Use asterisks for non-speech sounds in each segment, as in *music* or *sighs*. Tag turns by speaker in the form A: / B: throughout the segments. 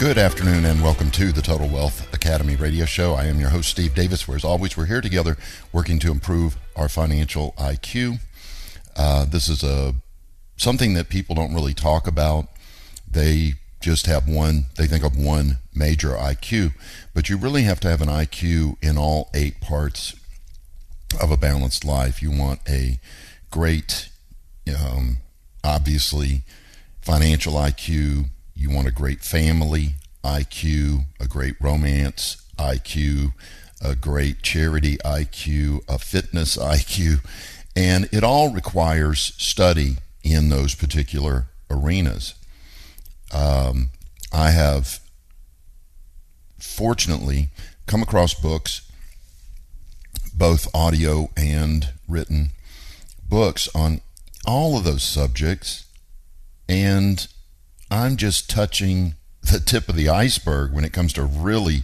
A: Good afternoon and welcome to the Total Wealth Academy radio show. I am your host, Steve Davis, where as always, we're here together working to improve our financial IQ. Uh, this is a something that people don't really talk about. They just have one, they think of one major IQ, but you really have to have an IQ in all eight parts of a balanced life. You want a great, um, obviously, financial IQ, you want a great family IQ, a great romance IQ, a great charity IQ, a fitness IQ, and it all requires study in those particular arenas. Um, I have fortunately come across books, both audio and written books on all of those subjects, and I'm just touching the tip of the iceberg when it comes to really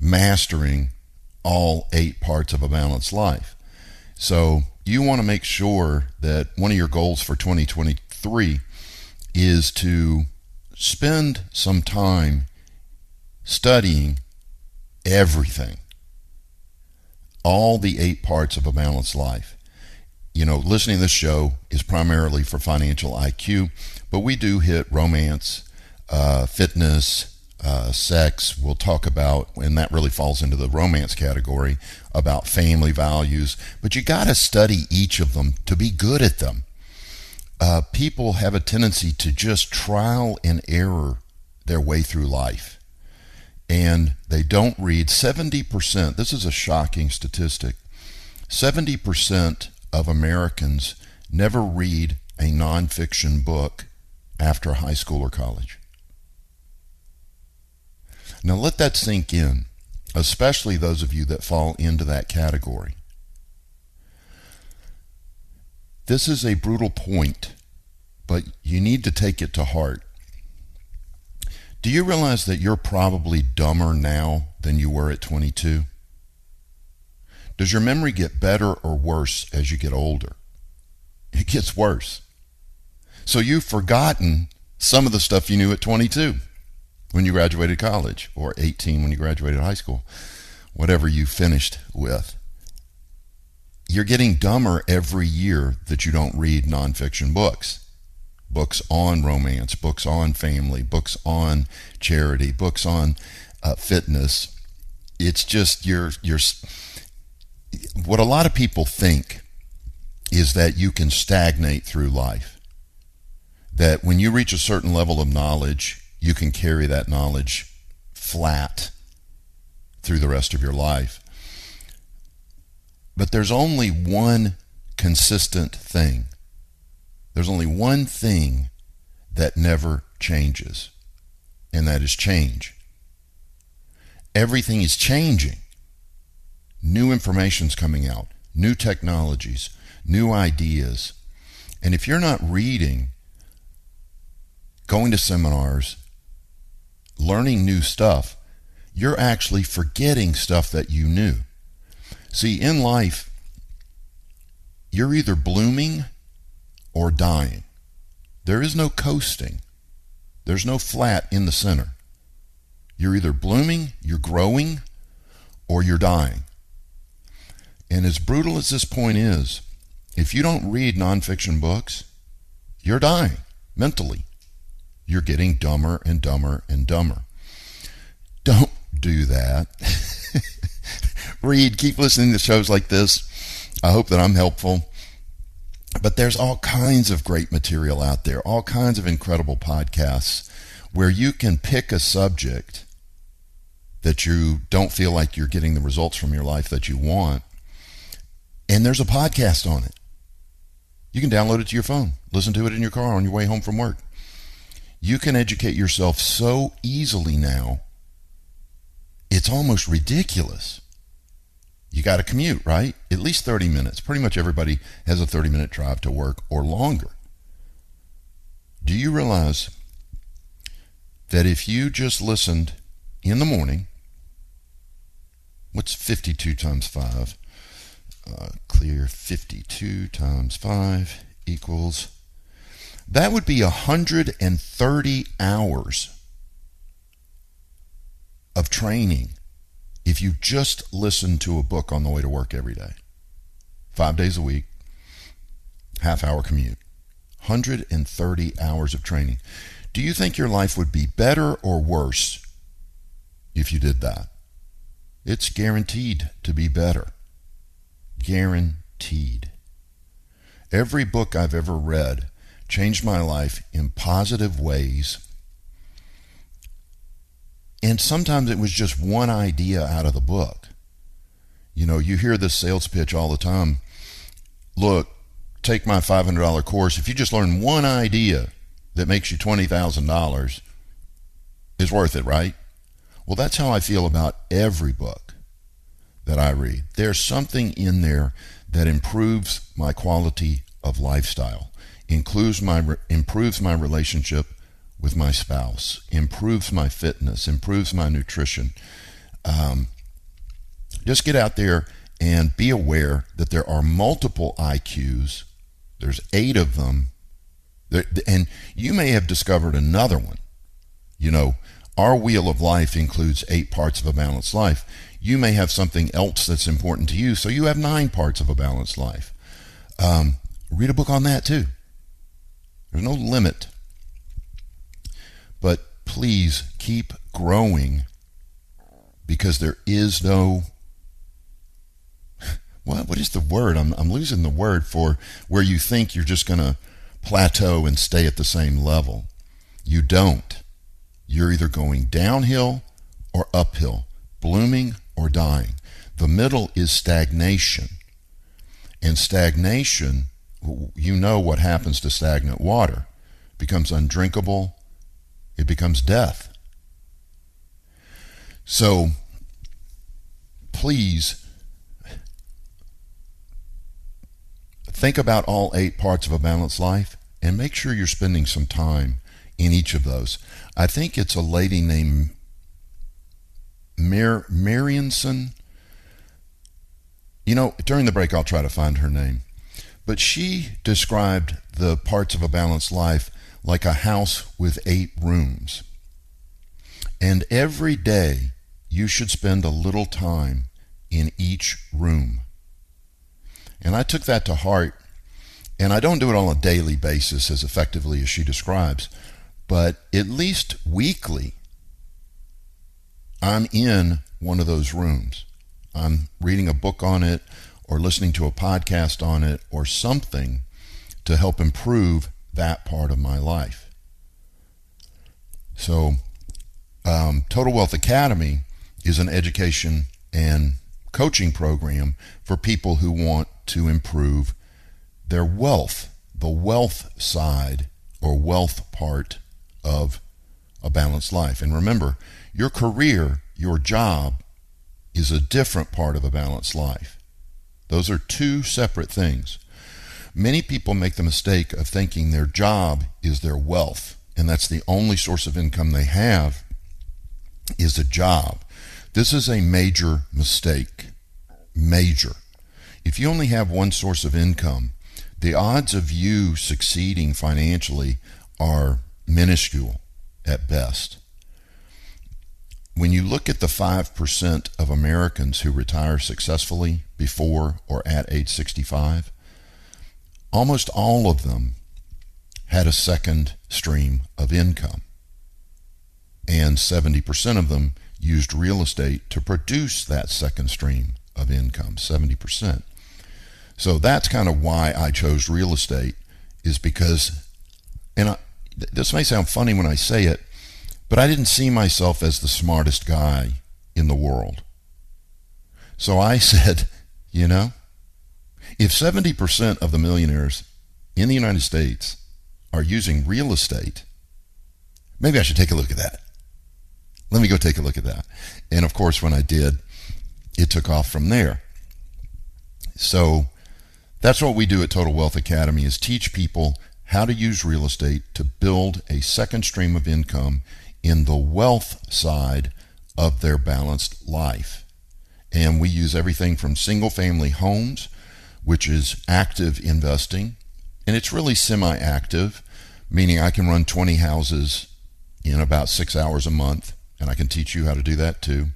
A: mastering all eight parts of a balanced life. So, you want to make sure that one of your goals for 2023 is to spend some time studying everything, all the eight parts of a balanced life. You know, listening to this show is primarily for financial IQ but we do hit romance, uh, fitness, uh, sex. We'll talk about, and that really falls into the romance category, about family values. But you got to study each of them to be good at them. Uh, people have a tendency to just trial and error their way through life. And they don't read 70%. This is a shocking statistic. 70% of Americans never read a nonfiction book after high school or college. Now let that sink in, especially those of you that fall into that category. This is a brutal point, but you need to take it to heart. Do you realize that you're probably dumber now than you were at 22? Does your memory get better or worse as you get older? It gets worse. So you've forgotten some of the stuff you knew at 22 when you graduated college or 18 when you graduated high school, whatever you finished with. You're getting dumber every year that you don't read nonfiction books. Books on romance, books on family, books on charity, books on uh, fitness. It's just you're you're what a lot of people think is that you can stagnate through life that when you reach a certain level of knowledge, you can carry that knowledge flat through the rest of your life. But there's only one consistent thing. There's only one thing that never changes, and that is change. Everything is changing. New information's coming out, new technologies, new ideas. And if you're not reading going to seminars, learning new stuff, you're actually forgetting stuff that you knew. See, in life, you're either blooming or dying. There is no coasting. There's no flat in the center. You're either blooming, you're growing, or you're dying. And as brutal as this point is, if you don't read nonfiction books, you're dying mentally you're getting dumber and dumber and dumber. Don't do that. *laughs* Read, keep listening to shows like this. I hope that I'm helpful. But there's all kinds of great material out there, all kinds of incredible podcasts where you can pick a subject that you don't feel like you're getting the results from your life that you want. And there's a podcast on it. You can download it to your phone, listen to it in your car on your way home from work. You can educate yourself so easily now it's almost ridiculous. You got to commute, right? At least 30 minutes. Pretty much everybody has a 30 minute drive to work or longer. Do you realize that if you just listened in the morning, what's 52 times 5? Uh, clear 52 times 5 equals, that would be 130 hours of training if you just listen to a book on the way to work every day. Five days a week, half hour commute, 130 hours of training. Do you think your life would be better or worse if you did that? It's guaranteed to be better. Guaranteed. Every book I've ever read changed my life in positive ways. And sometimes it was just one idea out of the book. You know, you hear this sales pitch all the time. Look, take my $500 course. If you just learn one idea that makes you $20,000, is worth it, right? Well, that's how I feel about every book that I read. There's something in there that improves my quality of lifestyle, includes my improves my relationship with my spouse, improves my fitness, improves my nutrition. Um, just get out there and be aware that there are multiple IQs. There's eight of them, and you may have discovered another one. You know, our wheel of life includes eight parts of a balanced life. You may have something else that's important to you, so you have nine parts of a balanced life. Um, read a book on that too. There's no limit. But please keep growing because there is no *laughs* what what is the word? I'm I'm losing the word for where you think you're just going to plateau and stay at the same level. You don't. You're either going downhill or uphill, blooming or dying. The middle is stagnation. And stagnation, you know what happens to stagnant water. It becomes undrinkable, it becomes death. So please think about all eight parts of a balanced life and make sure you're spending some time in each of those. I think it's a lady named Mar- Marianson. You know, during the break, I'll try to find her name. But she described the parts of a balanced life like a house with eight rooms. And every day, you should spend a little time in each room. And I took that to heart. And I don't do it on a daily basis as effectively as she describes but at least weekly, I'm in one of those rooms. I'm reading a book on it or listening to a podcast on it or something to help improve that part of my life. So, um, Total Wealth Academy is an education and coaching program for people who want to improve their wealth, the wealth side or wealth part of a balanced life. And remember, your career, your job, is a different part of a balanced life. Those are two separate things. Many people make the mistake of thinking their job is their wealth, and that's the only source of income they have is a job. This is a major mistake. Major. If you only have one source of income, the odds of you succeeding financially are minuscule at best. When you look at the 5% of Americans who retire successfully before or at age 65, almost all of them had a second stream of income. And 70% of them used real estate to produce that second stream of income, 70%. So that's kind of why I chose real estate is because and I, this may sound funny when I say it, but I didn't see myself as the smartest guy in the world. So I *laughs* said, you know, if 70% of the millionaires in the United States are using real estate, maybe I should take a look at that. let me go take a look at that. And of course, when I did, it took off from there. So that's what we do at Total Wealth Academy is teach people how to use real estate to build a second stream of income in the wealth side of their balanced life. And we use everything from single family homes, which is active investing, and it's really semi active, meaning I can run 20 houses in about six hours a month, and I can teach you how to do that too,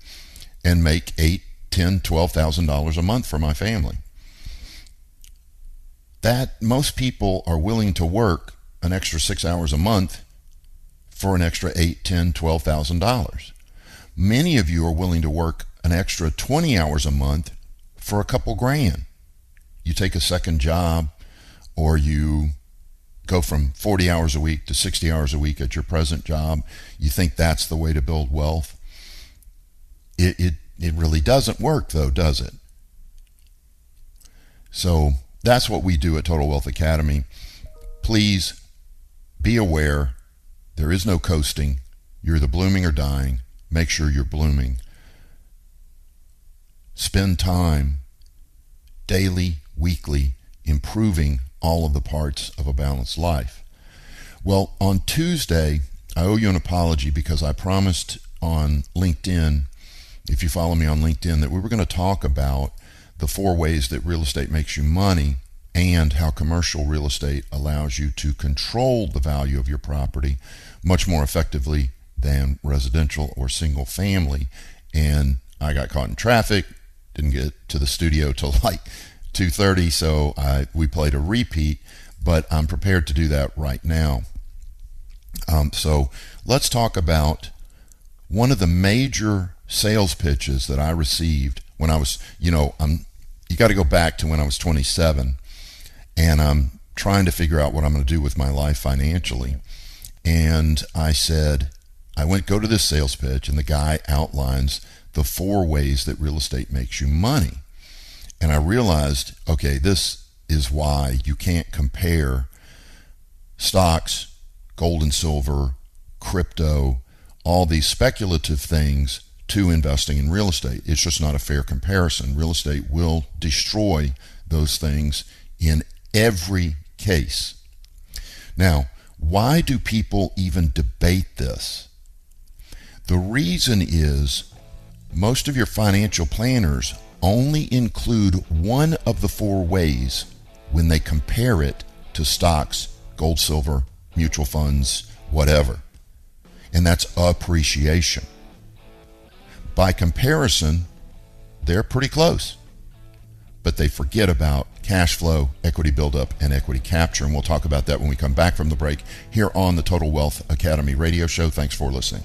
A: and make eight, ten, twelve thousand dollars a month for my family that most people are willing to work an extra six hours a month for an extra eight, ten, twelve thousand dollars. Many of you are willing to work an extra twenty hours a month for a couple grand. You take a second job, or you go from 40 hours a week to 60 hours a week at your present job. You think that's the way to build wealth. It, it, it really doesn't work, though, does it? So that's what we do at Total Wealth Academy. Please be aware there is no coasting. You're either blooming or dying. Make sure you're blooming. Spend time daily, weekly, improving all of the parts of a balanced life. Well, on Tuesday, I owe you an apology because I promised on LinkedIn, if you follow me on LinkedIn, that we were going to talk about the four ways that real estate makes you money and how commercial real estate allows you to control the value of your property much more effectively than residential or single family. And I got caught in traffic, didn't get to the studio till *laughs* like 2:30, so I we played a repeat, but I'm prepared to do that right now. Um, so let's talk about one of the major sales pitches that I received when I was, you know, I'm you got to go back to when I was 27 and I'm trying to figure out what I'm going to do with my life financially. And I said, I went go to this sales pitch, and the guy outlines the four ways that real estate makes you money. And I realized, okay, this is why you can't compare stocks, gold and silver, crypto, all these speculative things to investing in real estate. It's just not a fair comparison. Real estate will destroy those things in every case. Now, why do people even debate this? The reason is most of your financial planners only include one of the four ways when they compare it to stocks, gold, silver, mutual funds, whatever. And that's appreciation. By comparison, they're pretty close but they forget about cash flow, equity buildup, and equity capture. And we'll talk about that when we come back from the break here on the Total Wealth Academy radio show. Thanks for listening.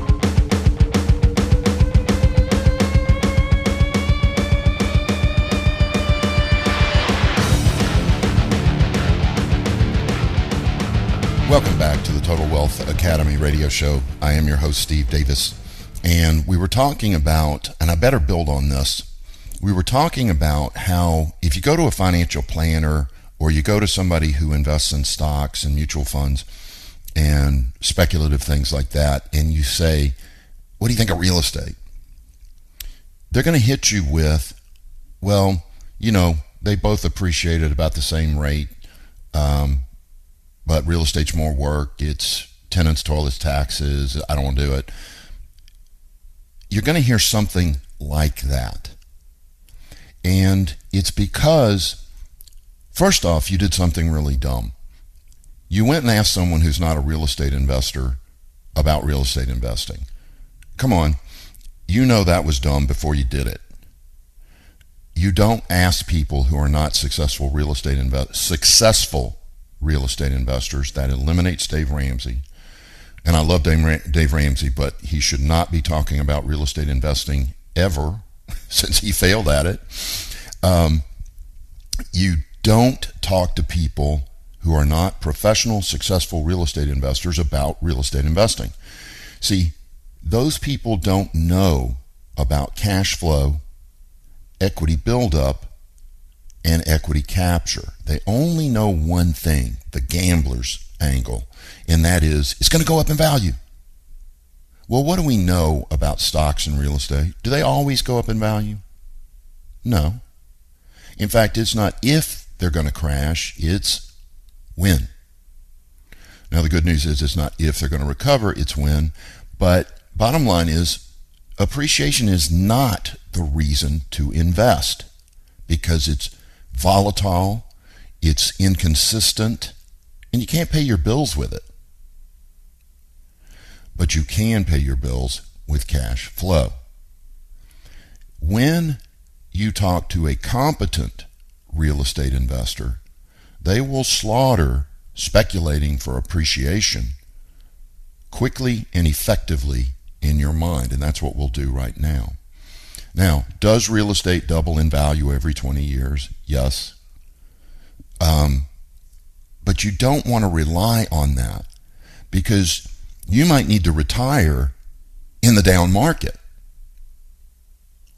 A: Welcome back to the Total Wealth Academy radio show. I am your host, Steve Davis. And we were talking about, and I better build on this, we were talking about how if you go to a financial planner or you go to somebody who invests in stocks and mutual funds and speculative things like that, and you say, What do you think of real estate? They're going to hit you with, Well, you know, they both appreciate at about the same rate. Um, but real estate's more work. It's tenants, toilets, taxes. I don't want to do it. You're going to hear something like that. And it's because, first off, you did something really dumb. You went and asked someone who's not a real estate investor about real estate investing. Come on. You know that was dumb before you did it. You don't ask people who are not successful real estate investors, successful real estate investors. That eliminates Dave Ramsey. And I love Dave Ramsey, but he should not be talking about real estate investing ever *laughs* since he failed at it. Um, you don't talk to people who are not professional, successful real estate investors about real estate investing. See, those people don't know about cash flow, equity buildup, and equity capture. They only know one thing the gambler's angle, and that is it's going to go up in value. Well, what do we know about stocks and real estate? Do they always go up in value? No. In fact, it's not if they're going to crash, it's when. Now, the good news is it's not if they're going to recover, it's when. But bottom line is appreciation is not the reason to invest because it's volatile, it's inconsistent, and you can't pay your bills with it. But you can pay your bills with cash flow. When you talk to a competent real estate investor, they will slaughter speculating for appreciation quickly and effectively in your mind. And that's what we'll do right now. Now, does real estate double in value every 20 years? Yes. Um, but you don't want to rely on that because you might need to retire in the down market.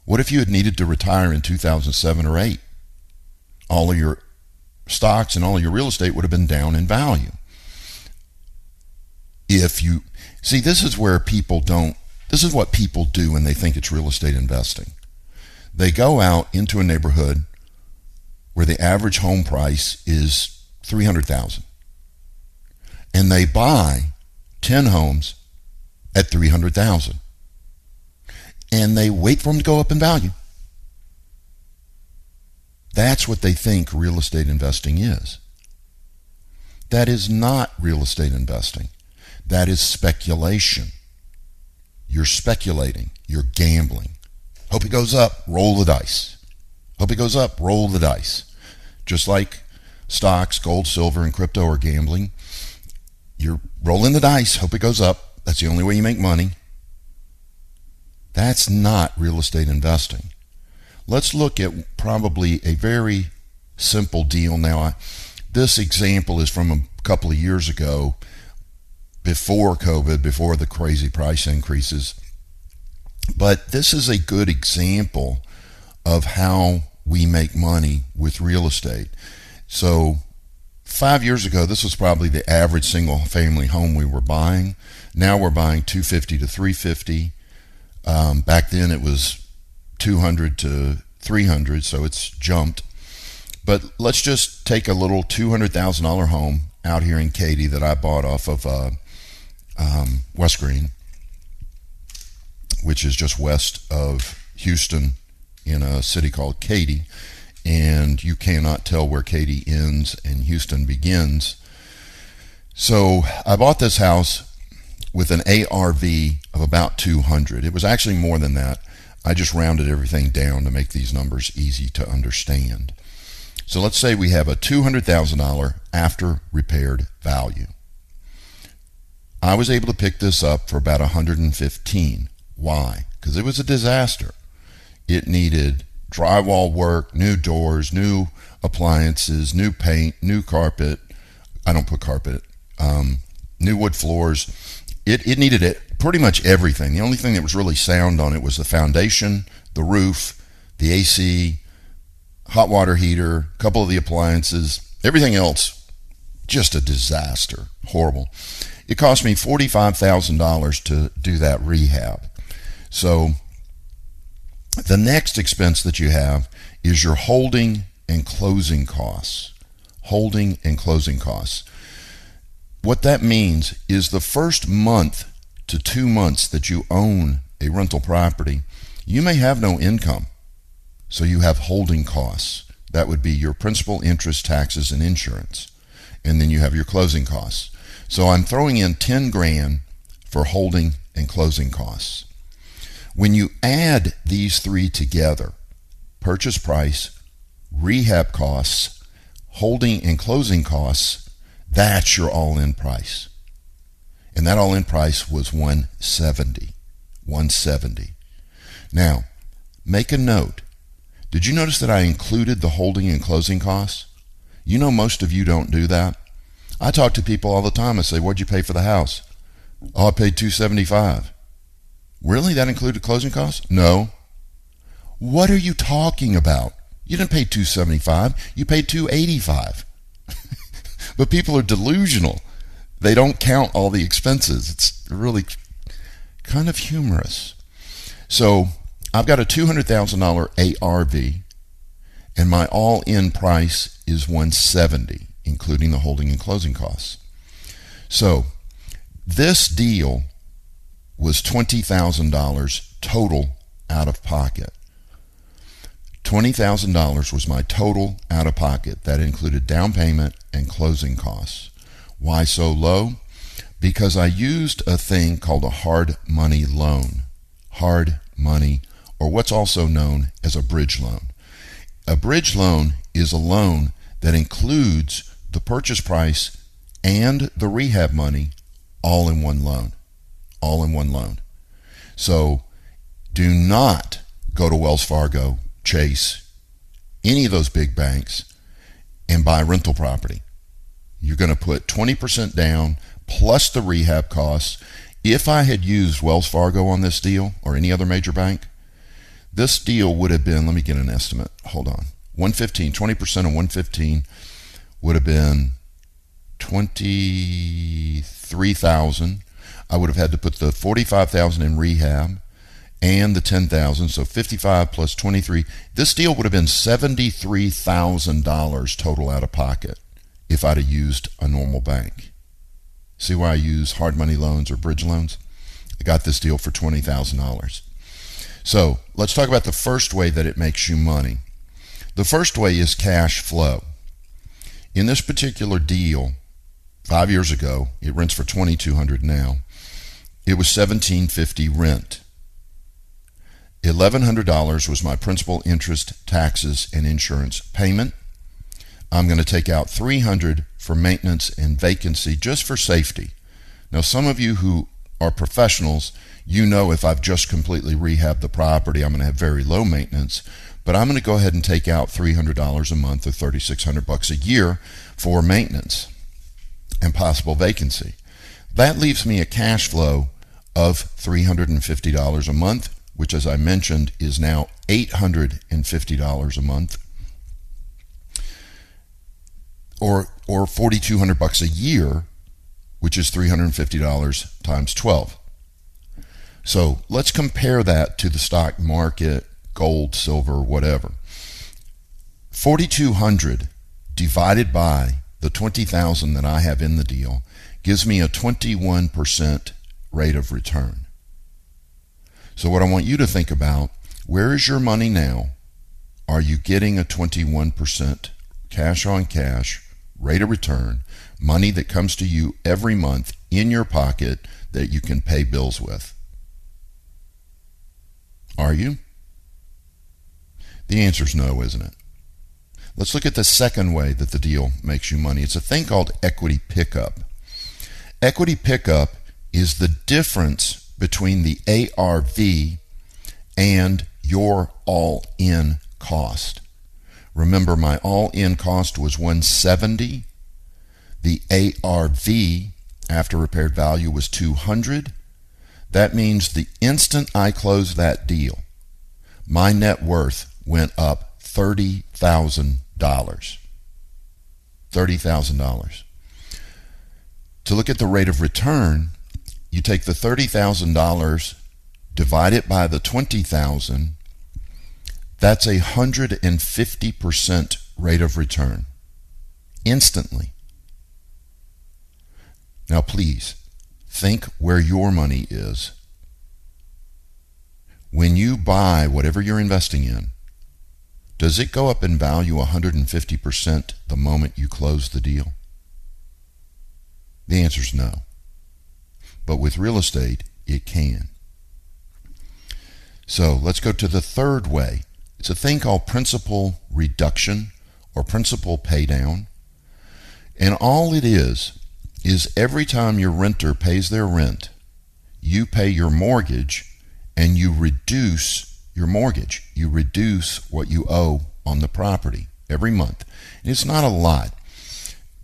A: What if you had needed to retire in 2007 or 8? All of your stocks and all of your real estate would have been down in value. If you see, this is where people don't, this is what people do when they think it's real estate investing. They go out into a neighborhood where the average home price is 300,000 and they buy 10 homes at 300,000 and they wait for them to go up in value. That's what they think real estate investing is. That is not real estate investing. That is speculation. You're speculating. You're gambling. Hope it goes up, roll the dice. Hope it goes up, roll the dice. Just like stocks, gold, silver, and crypto are gambling. You're rolling the dice, hope it goes up. That's the only way you make money. That's not real estate investing. Let's look at probably a very simple deal now. I, this example is from a couple of years ago, before COVID, before the crazy price increases. But this is a good example of how we make money with real estate. So, five years ago, this was probably the average single family home we were buying. Now we're buying 250 to 350. Um, back then it was 200 to 300, so it's jumped. But let's just take a little $200,000 home out here in Katy that I bought off of uh, um, West Green, which is just west of Houston in a city called Katy. And you cannot tell where Katy ends and Houston begins. So I bought this house with an ARV of about 200. It was actually more than that. I just rounded everything down to make these numbers easy to understand. So let's say we have a $200,000 after repaired value. I was able to pick this up for about 115. Why? Because it was a disaster. It needed drywall work, new doors, new appliances, new paint, new carpet. I don't put carpet. Um, new wood floors. It, it needed it pretty much everything. The only thing that was really sound on it was the foundation, the roof, the AC, hot water heater, a couple of the appliances. Everything else, just a disaster. Horrible. It cost me $45,000 to do that rehab. So the next expense that you have is your holding and closing costs. Holding and closing costs. What that means is the first month to two months that you own a rental property, you may have no income. So you have holding costs. That would be your principal, interest, taxes, and insurance. And then you have your closing costs. So I'm throwing in 10 grand for holding and closing costs. When you add these three together, purchase price, rehab costs, holding and closing costs, That's your all-in price. And that all-in price was 170. 170. Now, make a note. Did you notice that I included the holding and closing costs? You know most of you don't do that. I talk to people all the time. I say, "What'd you pay for the house?" "Oh, I paid 275." Really? That included closing costs? No. What are you talking about? You didn't pay 275. You paid 285. *laughs* but people are delusional. They don't count all the expenses. It's really kind of humorous. So, I've got a $200,000 ARV and my all-in price is 170 including the holding and closing costs. So, this deal was $20,000 total out of pocket. $20,000 was my total out of pocket. That included down payment and closing costs. Why so low? Because I used a thing called a hard money loan. Hard money, or what's also known as a bridge loan. A bridge loan is a loan that includes the purchase price and the rehab money all in one loan. All in one loan. So do not go to Wells Fargo, Chase, any of those big banks and buy rental property. You're going to put 20% down plus the rehab costs. If I had used Wells Fargo on this deal or any other major bank, this deal would have been, let me get an estimate. Hold on. 115, 20% of 115 would have been 23,000. I would have had to put the 45,000 in rehab and the 10,000, so 55 plus 23. This deal would have been $73,000 total out of pocket if I'd have used a normal bank. See why I use hard money loans or bridge loans? I got this deal for $20,000. So let's talk about the first way that it makes you money. The first way is cash flow. In this particular deal, five years ago, it rents for 2200 now. It was 1750 rent. $1,100 was my principal, interest, taxes, and insurance payment. I'm going to take out 300 for maintenance and vacancy just for safety. Now, some of you who are professionals, you know if I've just completely rehabbed the property, I'm going to have very low maintenance. But I'm going to go ahead and take out $300 a month or 3600 bucks a year for maintenance and possible vacancy. That leaves me a cash flow of $350 a month, which as I mentioned is now $850 a month or or 4200 bucks a year, which is $350 times 12. So, let's compare that to the stock market gold, silver, whatever. 4200 divided by the 20,000 that I have in the deal gives me a 21% rate of return. So what I want you to think about, where is your money now? Are you getting a 21% cash on cash rate of return, money that comes to you every month in your pocket that you can pay bills with? Are you? The answer is no, isn't it? Let's look at the second way that the deal makes you money. It's a thing called equity pickup. Equity pickup is the difference between the ARV and your all in cost. Remember, my all in cost was 170. The ARV after repaired value was 200. That means the instant I close that deal, my net worth went up $30,000. $30,000. To look at the rate of return, you take the $30,000, divide it by the 20,000, that's a 150% rate of return instantly. Now, please think where your money is. When you buy whatever you're investing in, does it go up in value 150% the moment you close the deal? The answer is no. But with real estate, it can. So let's go to the third way. It's a thing called principal reduction or principal paydown. And all it is, is every time your renter pays their rent, you pay your mortgage and you reduce your mortgage. You reduce what you owe on the property every month. And it's not a lot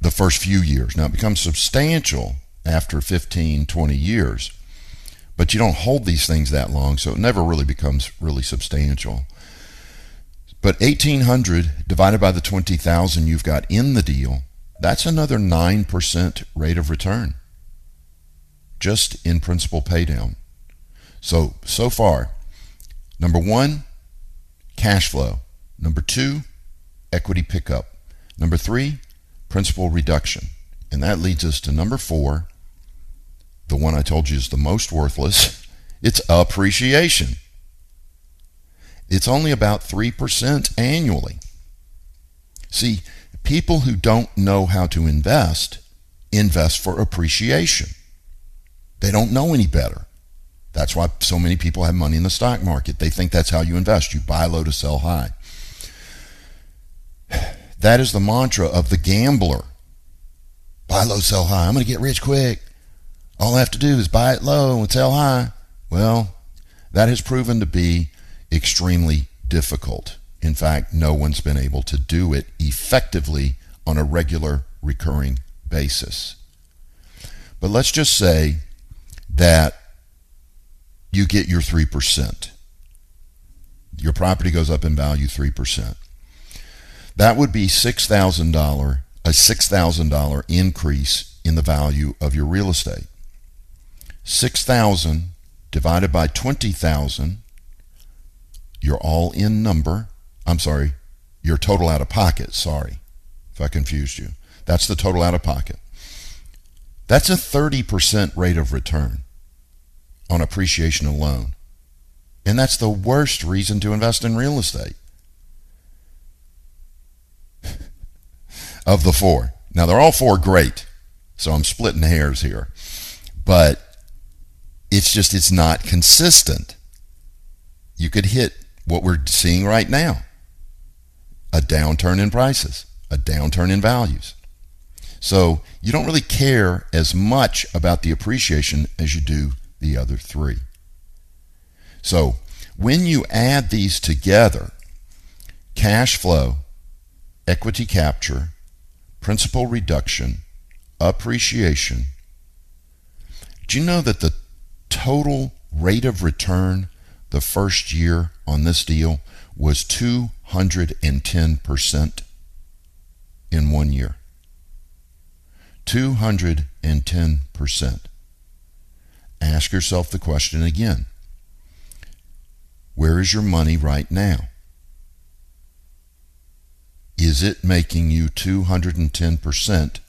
A: the first few years. Now it becomes substantial after 15, 20 years. But you don't hold these things that long, so it never really becomes really substantial. But 1800 divided by the 20,000 you've got in the deal, that's another 9% rate of return just in principal paydown. So, so far, number one, cash flow. Number two, equity pickup. Number three, principal reduction. And that leads us to number four, the one I told you is the most worthless. *laughs* It's appreciation. It's only about 3% annually. See, people who don't know how to invest invest for appreciation. They don't know any better. That's why so many people have money in the stock market. They think that's how you invest. You buy low to sell high. *sighs* That is the mantra of the gambler. Buy low, sell high. I'm going to get rich quick. All I have to do is buy it low and sell high. Well, that has proven to be extremely difficult. In fact, no one's been able to do it effectively on a regular, recurring basis. But let's just say that you get your 3%. Your property goes up in value 3%. That would be $6,000, a $6,000 increase in the value of your real estate. 6,000 divided by 20,000, your all in number, I'm sorry, your total out of pocket, sorry if I confused you. That's the total out of pocket. That's a 30% rate of return on appreciation alone. And that's the worst reason to invest in real estate. *laughs* of the four. Now, they're all four great, so I'm splitting hairs here. But it's just, it's not consistent. You could hit what we're seeing right now a downturn in prices, a downturn in values. So you don't really care as much about the appreciation as you do the other three. So when you add these together, cash flow, equity capture, principal reduction, appreciation, do you know that the total rate of return the first year on this deal was 210% in one year? 210%. Ask yourself the question again Where is your money right now? Is it making you 210%?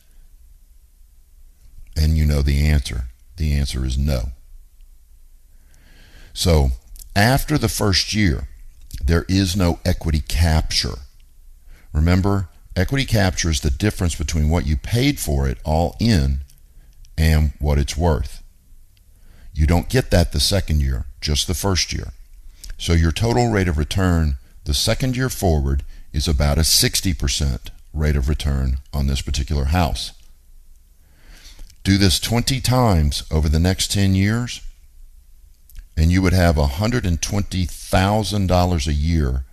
A: And you know the answer. The answer is no. So, after the first year, there is no equity capture. Remember, Equity capture is the difference between what you paid for it all in and what it's worth. You don't get that the second year, just the first year. So your total rate of return the second year forward is about a 60% rate of return on this particular house. Do this 20 times over the next 10 years, and you would have $120,000 a year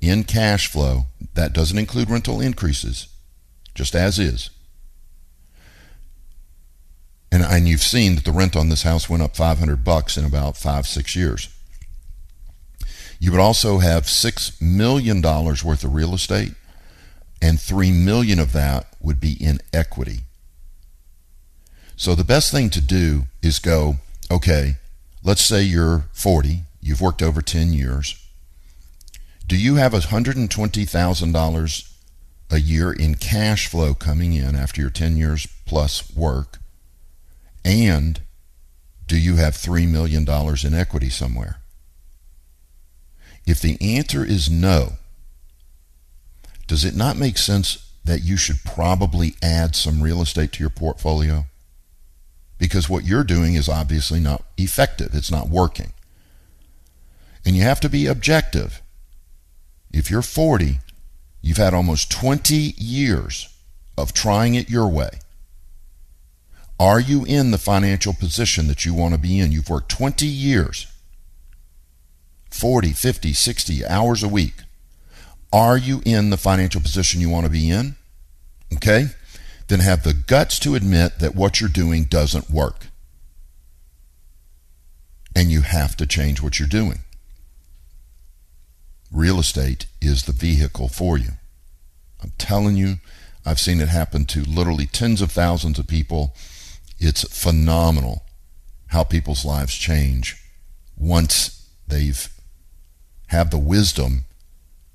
A: in cash flow, that doesn't include rental increases, just as is. And, and you've seen that the rent on this house went up 500 bucks in about five, six years. You would also have $6 million worth of real estate, and 3 million of that would be in equity. So the best thing to do is go, okay, let's say you're 40, you've worked over 10 years do you have $120,000 a year in cash flow coming in after your 10 years plus work? And do you have $3 million in equity somewhere? If the answer is no, does it not make sense that you should probably add some real estate to your portfolio? Because what you're doing is obviously not effective, it's not working. And you have to be objective. If you're 40, you've had almost 20 years of trying it your way. Are you in the financial position that you want to be in? You've worked 20 years, 40, 50, 60 hours a week. Are you in the financial position you want to be in? Okay? Then have the guts to admit that what you're doing doesn't work. And you have to change what you're doing. Real estate is the vehicle for you. I'm telling you, I've seen it happen to literally tens of thousands of people. It's phenomenal how people's lives change once they've have the wisdom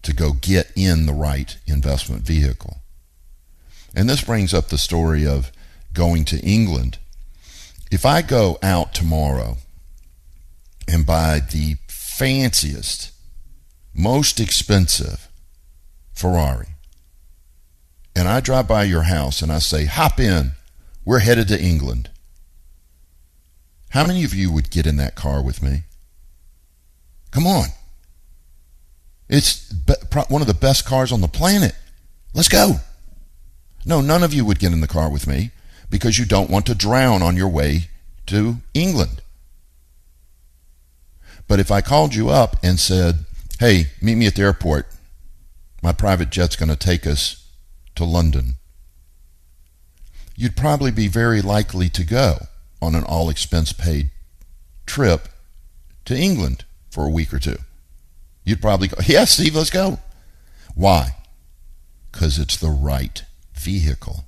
A: to go get in the right investment vehicle. And this brings up the story of going to England. If I go out tomorrow and buy the fanciest, most expensive Ferrari, and I drive by your house and I say, hop in, we're headed to England. How many of you would get in that car with me? Come on. It's one of the best cars on the planet. Let's go. No, none of you would get in the car with me because you don't want to drown on your way to England. But if I called you up and said, hey, meet me at the airport, my private jet's going to take us to London, you'd probably be very likely to go on an all expense paid trip to England for a week or two. You'd probably go, yes, Steve, let's go. Why? Because it's the right vehicle.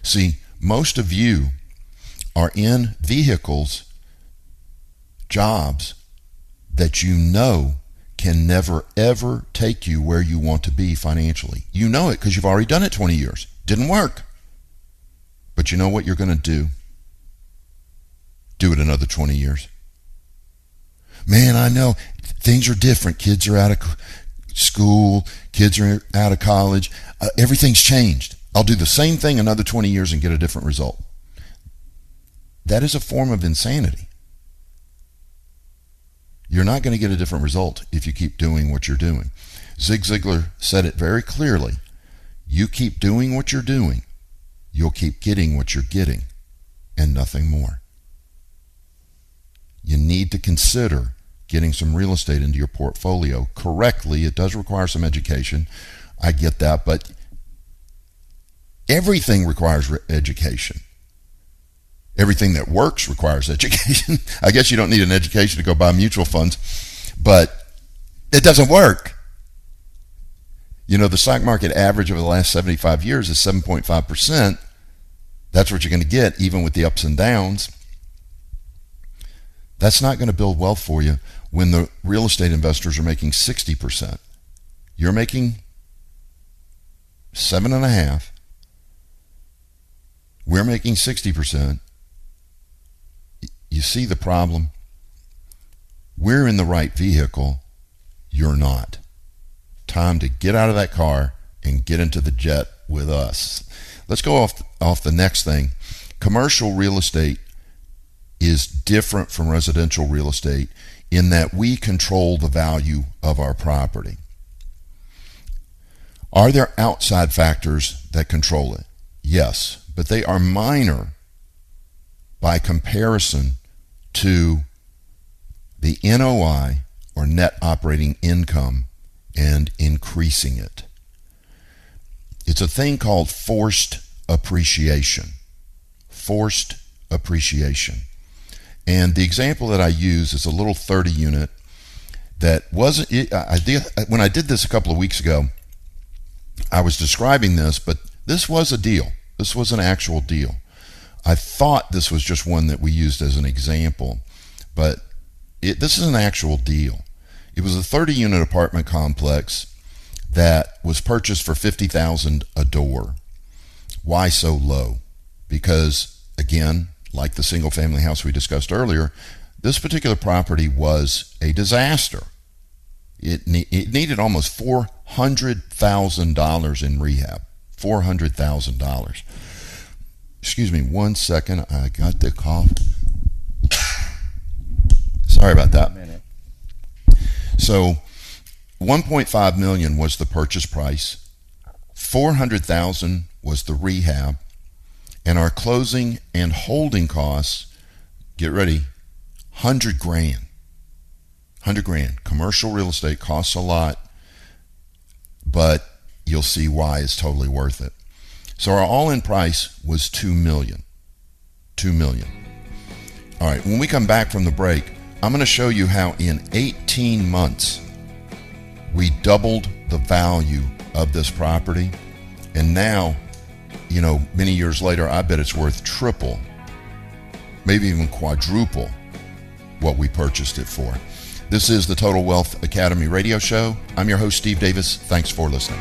A: See, most of you are in vehicles, jobs that you know can never ever take you where you want to be financially. You know it because you've already done it 20 years. Didn't work. But you know what you're going to do? Do it another 20 years. Man, I know things are different. Kids are out of school, kids are out of college. Uh, everything's changed. I'll do the same thing another 20 years and get a different result. That is a form of insanity. You're not going to get a different result if you keep doing what you're doing. Zig Ziglar said it very clearly. You keep doing what you're doing, you'll keep getting what you're getting, and nothing more. You need to consider getting some real estate into your portfolio correctly. It does require some education. I get that, but everything requires re- education. Everything that works requires *laughs* education. I guess you don't need an education to go buy mutual funds, but it doesn't work. You know, the stock market average over the last 75 years is 7.5%. That's what you're going to get, even with the ups and downs. That's not going to build wealth for you when the real estate investors are making 60%. You're making seven and a half. We're making 60%. You see the problem? We're in the right vehicle. You're not. Time to get out of that car and get into the jet with us. Let's go off off the next thing. Commercial real estate is different from residential real estate in that we control the value of our property. Are there outside factors that control it? Yes, but they are minor by comparison to the NOI or net operating income and increasing it. It's a thing called forced appreciation. Forced appreciation. And the example that I use is a little 30 unit that wasn't. I did when I did this a couple of weeks ago. I was describing this, but this was a deal. This was an actual deal. I thought this was just one that we used as an example, but it, this is an actual deal. It was a 30 unit apartment complex that was purchased for 50,000 a door. Why so low? Because again, like the single family house we discussed earlier, this particular property was a disaster. It, ne- it needed almost $400,000 in rehab. $400,000. Excuse me one second. I got the cough. Sorry about that. So 1.5 million was the purchase price. 400,000 was the rehab, and our closing and holding costs, get ready, 100 grand. 100 grand. Commercial real estate costs a lot, but you'll see why it's totally worth it. So our all-in price was 2 million. 2 million. All right, when we come back from the break, I'm going to show you how in 18 months we doubled the value of this property. And now, you know, many years later, I bet it's worth triple, maybe even quadruple what we purchased it for. This is the Total Wealth Academy radio show. I'm your host, Steve Davis. Thanks for listening.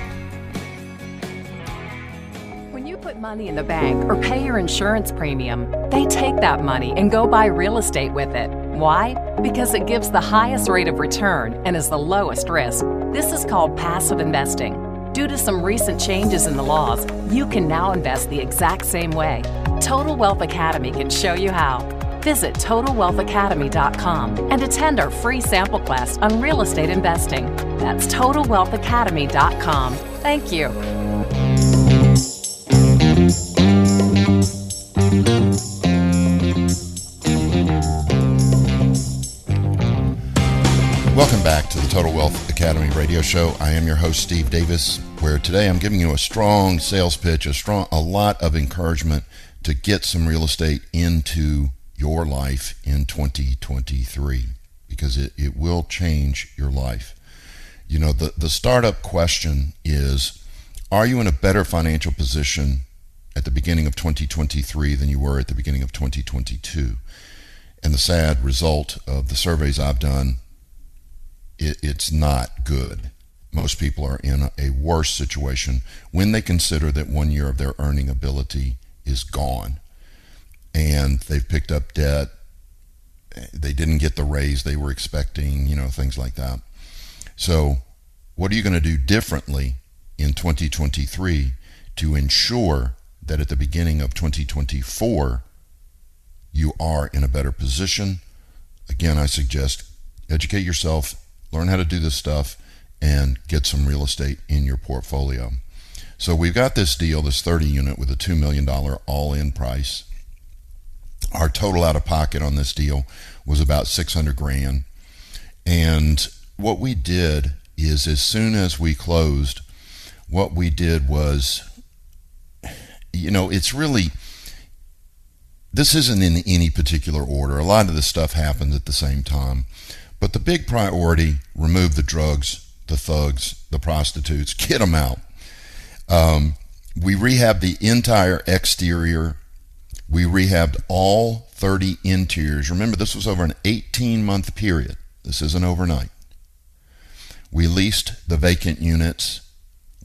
B: When you put money in the bank or pay your insurance premium, they take that money and go buy real estate with it. Why? Because it gives the highest rate of return and is the lowest risk. This is called passive investing. Due to some recent changes in the laws, you can now invest the exact same way. Total Wealth Academy can show you how. Visit TotalWealthAcademy.com and attend our free sample class on real estate investing. That's TotalWealthAcademy.com. Thank you.
A: Welcome back to the Total Wealth Academy radio show. I am your host Steve Davis, where today I'm giving you a strong sales pitch, a strong a lot of encouragement to get some real estate into your life in 2023 because it, it will change your life. You know, the, the startup question is Are you in a better financial position at the beginning of 2023 than you were at the beginning of 2022? And the sad result of the surveys I've done it, it's not good. Most people are in a worse situation when they consider that one year of their earning ability is gone and they've picked up debt. They didn't get the raise they were expecting, you know, things like that. So, what are you going to do differently in 2023 to ensure that at the beginning of 2024 you are in a better position? Again, I suggest educate yourself, learn how to do this stuff, and get some real estate in your portfolio. So we've got this deal, this 30 unit with a $2 million all in price. Our total out of pocket on this deal was about 600 grand. And what we did is as soon as we closed, what we did was, you know, it's really, this isn't in any particular order. A lot of this stuff happens at the same time. But the big priority remove the drugs, the thugs, the prostitutes, get them out. Um, we rehabbed the entire exterior. We rehabbed all 30 interiors. Remember, this was over an 18 month period. This isn't overnight. We leased the vacant units.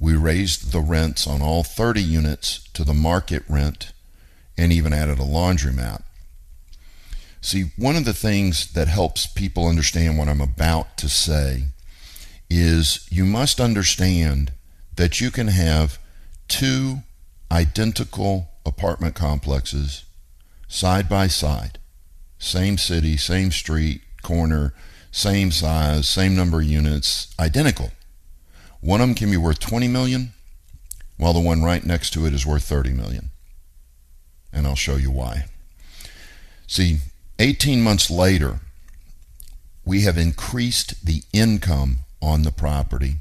A: We raised the rents on all 30 units to the market rent and even added a laundromat. See, one of the things that helps people understand what I'm about to say is you must understand that you can have two identical apartment complexes side by side, same city, same street, corner, same size, same number of units, identical. One of them can be worth 20 million, while the one right next to it is worth 30 million. And I'll show you why. See, 18 months later, we have increased the income on the property,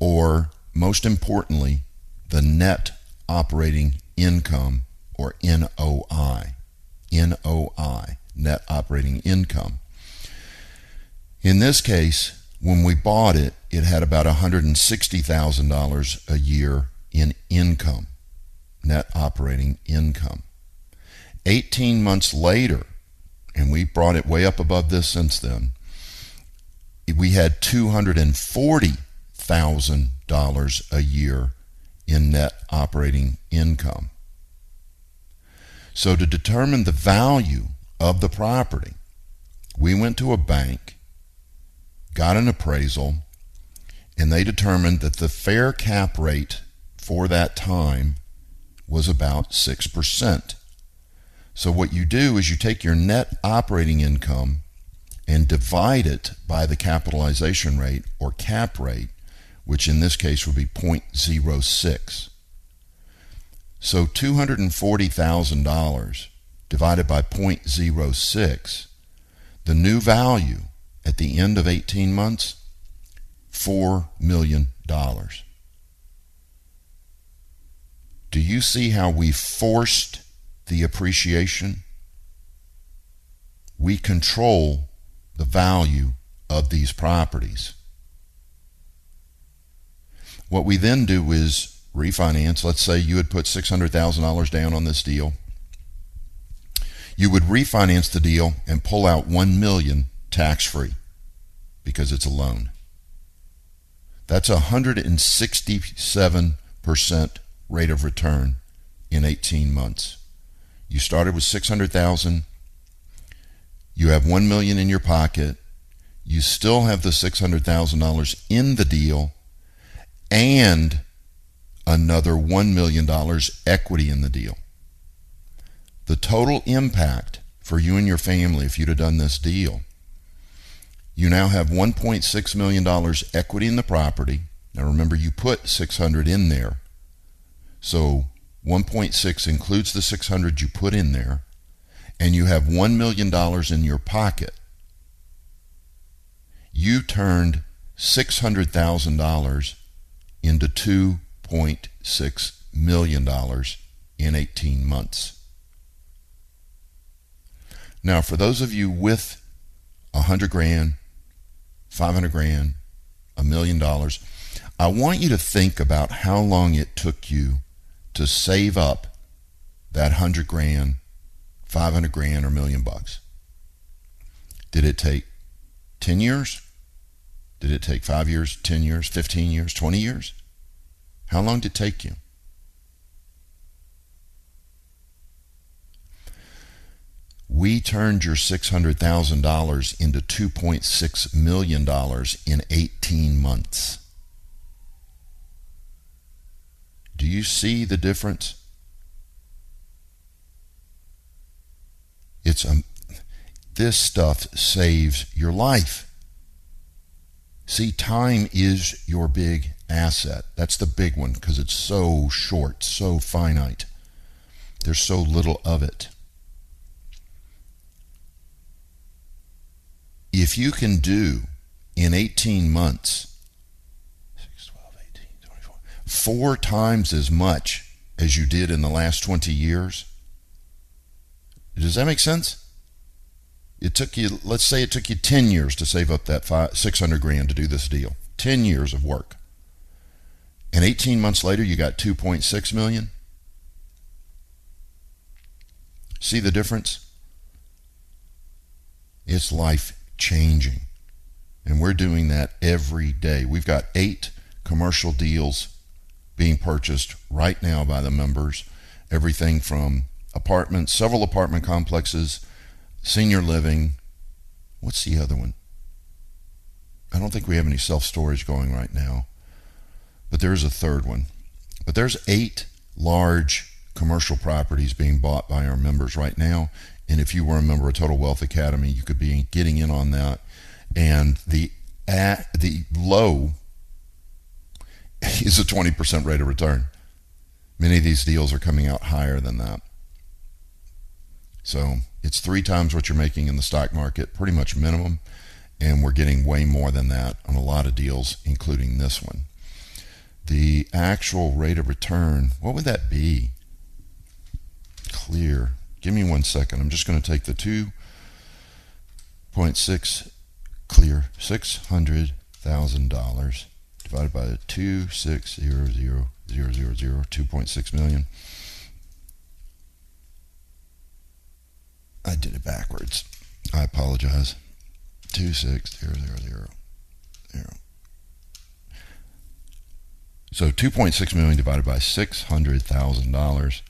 A: or most importantly, the net operating income, or NOI. NOI, net operating income. In this case, when we bought it, it had about $160,000 a year in income, net operating income. 18 months later, and we brought it way up above this since then, we had $240,000 a year in net operating income. So, to determine the value of the property, we went to a bank, got an appraisal, and they determined that the fair cap rate for that time was about 6%. So, what you do is you take your net operating income and divide it by the capitalization rate or cap rate, which in this case would be 0.06. So $240,000 divided by 0.06, the new value at the end of 18 months, $4 million. Do you see how we forced the appreciation? We control the value of these properties. What we then do is refinance. Let's say you had put $600,000 down on this deal. You would refinance the deal and pull out 1 million tax free because it's a loan. That's a 167% rate of return in 18 months. You started with 600,000. You have 1 million in your pocket. You still have the $600,000 in the deal and another $1 million equity in the deal. The total impact for you and your family if you'd have done this deal, you now have $1.6 million equity in the property. Now remember, you put 600 in there. So 1.6 includes the 600 you put in there, and you have $1 million in your pocket. You turned $600,000 into $2.6 million in 18 months. Now, for those of you with a hundred grand, 500 grand, a million dollars, I want you to think about how long it took you to save up that hundred grand, 500 grand, or million bucks. Did it take 10 years? Did it take five years, 10 years, 15 years, 20 years? How long did it take you? We turned your $600,000 into $2.6 million in 18 months. Do you see the difference? It's um, this stuff saves your life. See, time is your big asset. That's the big one because it's so short, so finite. There's so little of it. If you can do in 18 months 6, 12, 18, 24, four times as much as you did in the last 20 years, does that make sense? It took you, let's say it took you 10 years to save up that five, 600 grand to do this deal. 10 years of work. And 18 months later, you got 2.6 million. See the difference? It's life changing. And we're doing that every day. We've got eight commercial deals being purchased right now by the members. Everything from apartments, several apartment complexes, senior living. What's the other one? I don't think we have any self storage going right now, but there is a third one. But there's eight large commercial properties being bought by our members right now. And if you were a member of Total Wealth Academy, you could be getting in on that. And the at, the low *laughs* is a 20% rate of return. Many of these deals are coming out higher than that. So it's three times what you're making in the stock market, pretty much minimum. And we're getting way more than that on a lot of deals, including this one. The actual rate of return, what would that be? Clear. Give me one second. I'm just going to take the 2.6 clear $600,000 divided by the 2600000 2.6 million I did it backwards. I apologize. Two six zero zero zero zero. So two point six million divided by six hundred thousand dollars.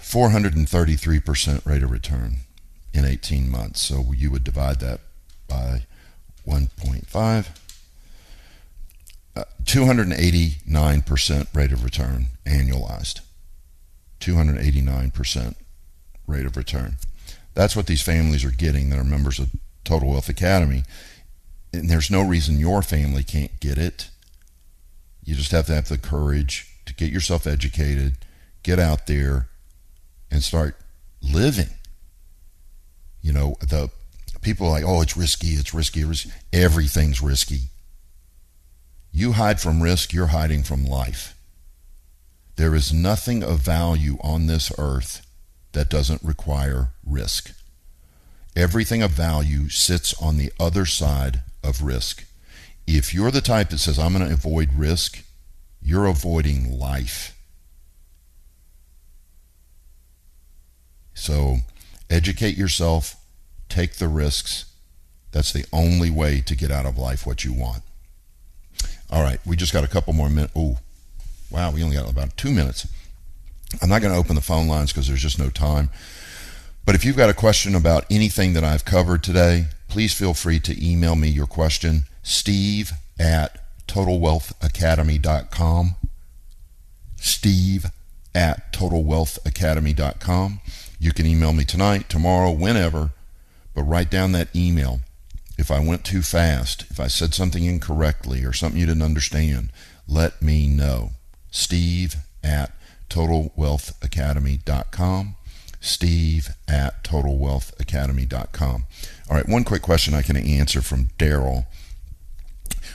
A: Four hundred and thirty-three percent rate of return in eighteen months. So you would divide that by one point five. Uh, 289% rate of return annualized. 289% rate of return. That's what these families are getting that are members of Total Wealth Academy. and there's no reason your family can't get it. You just have to have the courage to get yourself educated, get out there, and start living. You know, the people are like, oh, it's risky, it's risky, risky. Everything's risky. You hide from risk, you're hiding from life. There is nothing of value on this earth that doesn't require risk. Everything of value sits on the other side of risk. If you're the type that says, I'm going to avoid risk, you're avoiding life. So educate yourself, take the risks. That's the only way to get out of life what you want. All right, we just got a couple more minutes. Oh, wow, we only got about two minutes. I'm not going to open the phone lines because there's just no time. But if you've got a question about anything that I've covered today, please feel free to email me your question, steve at totalwealthacademy.com. Steve at totalwealthacademy.com. You can email me tonight, tomorrow, whenever, but write down that email. If I went too fast, if I said something incorrectly or something you didn't understand, let me know. Steve at totalwealthacademy.com. Steve at totalwealthacademy.com. All right, one quick question I can answer from Daryl.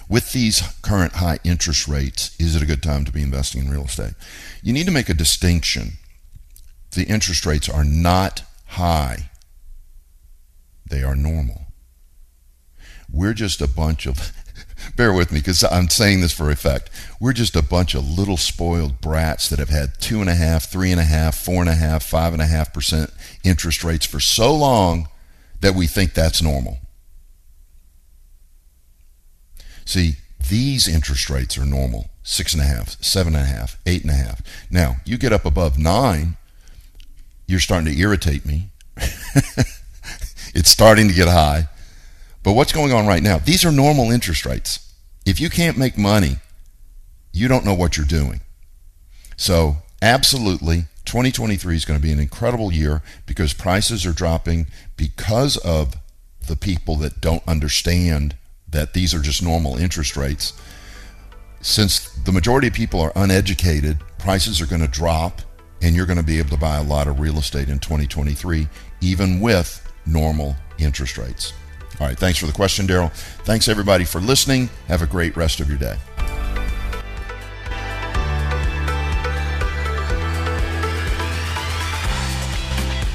A: With these current high interest rates, is it a good time to be investing in real estate? You need to make a distinction the interest rates are not high, they are normal. We're just a bunch of, *laughs* bear with me because I'm saying this for effect. We're just a bunch of little spoiled brats that have had two and a half, three and a half, four and a half, five and a half percent interest rates for so long that we think that's normal. See, these interest rates are normal six and a half, seven and a half, eight and a half. Now, you get up above nine, you're starting to irritate me. *laughs* it's starting to get high. But what's going on right now? These are normal interest rates. If you can't make money, you don't know what you're doing. So, absolutely, 2023 is going to be an incredible year because prices are dropping because of the people that don't understand that these are just normal interest rates. Since the majority of people are uneducated, prices are going to drop and you're going to be able to buy a lot of real estate in 2023, even with normal interest rates. All right, thanks for the question, Daryl. Thanks, everybody, for listening. Have a great rest of your day.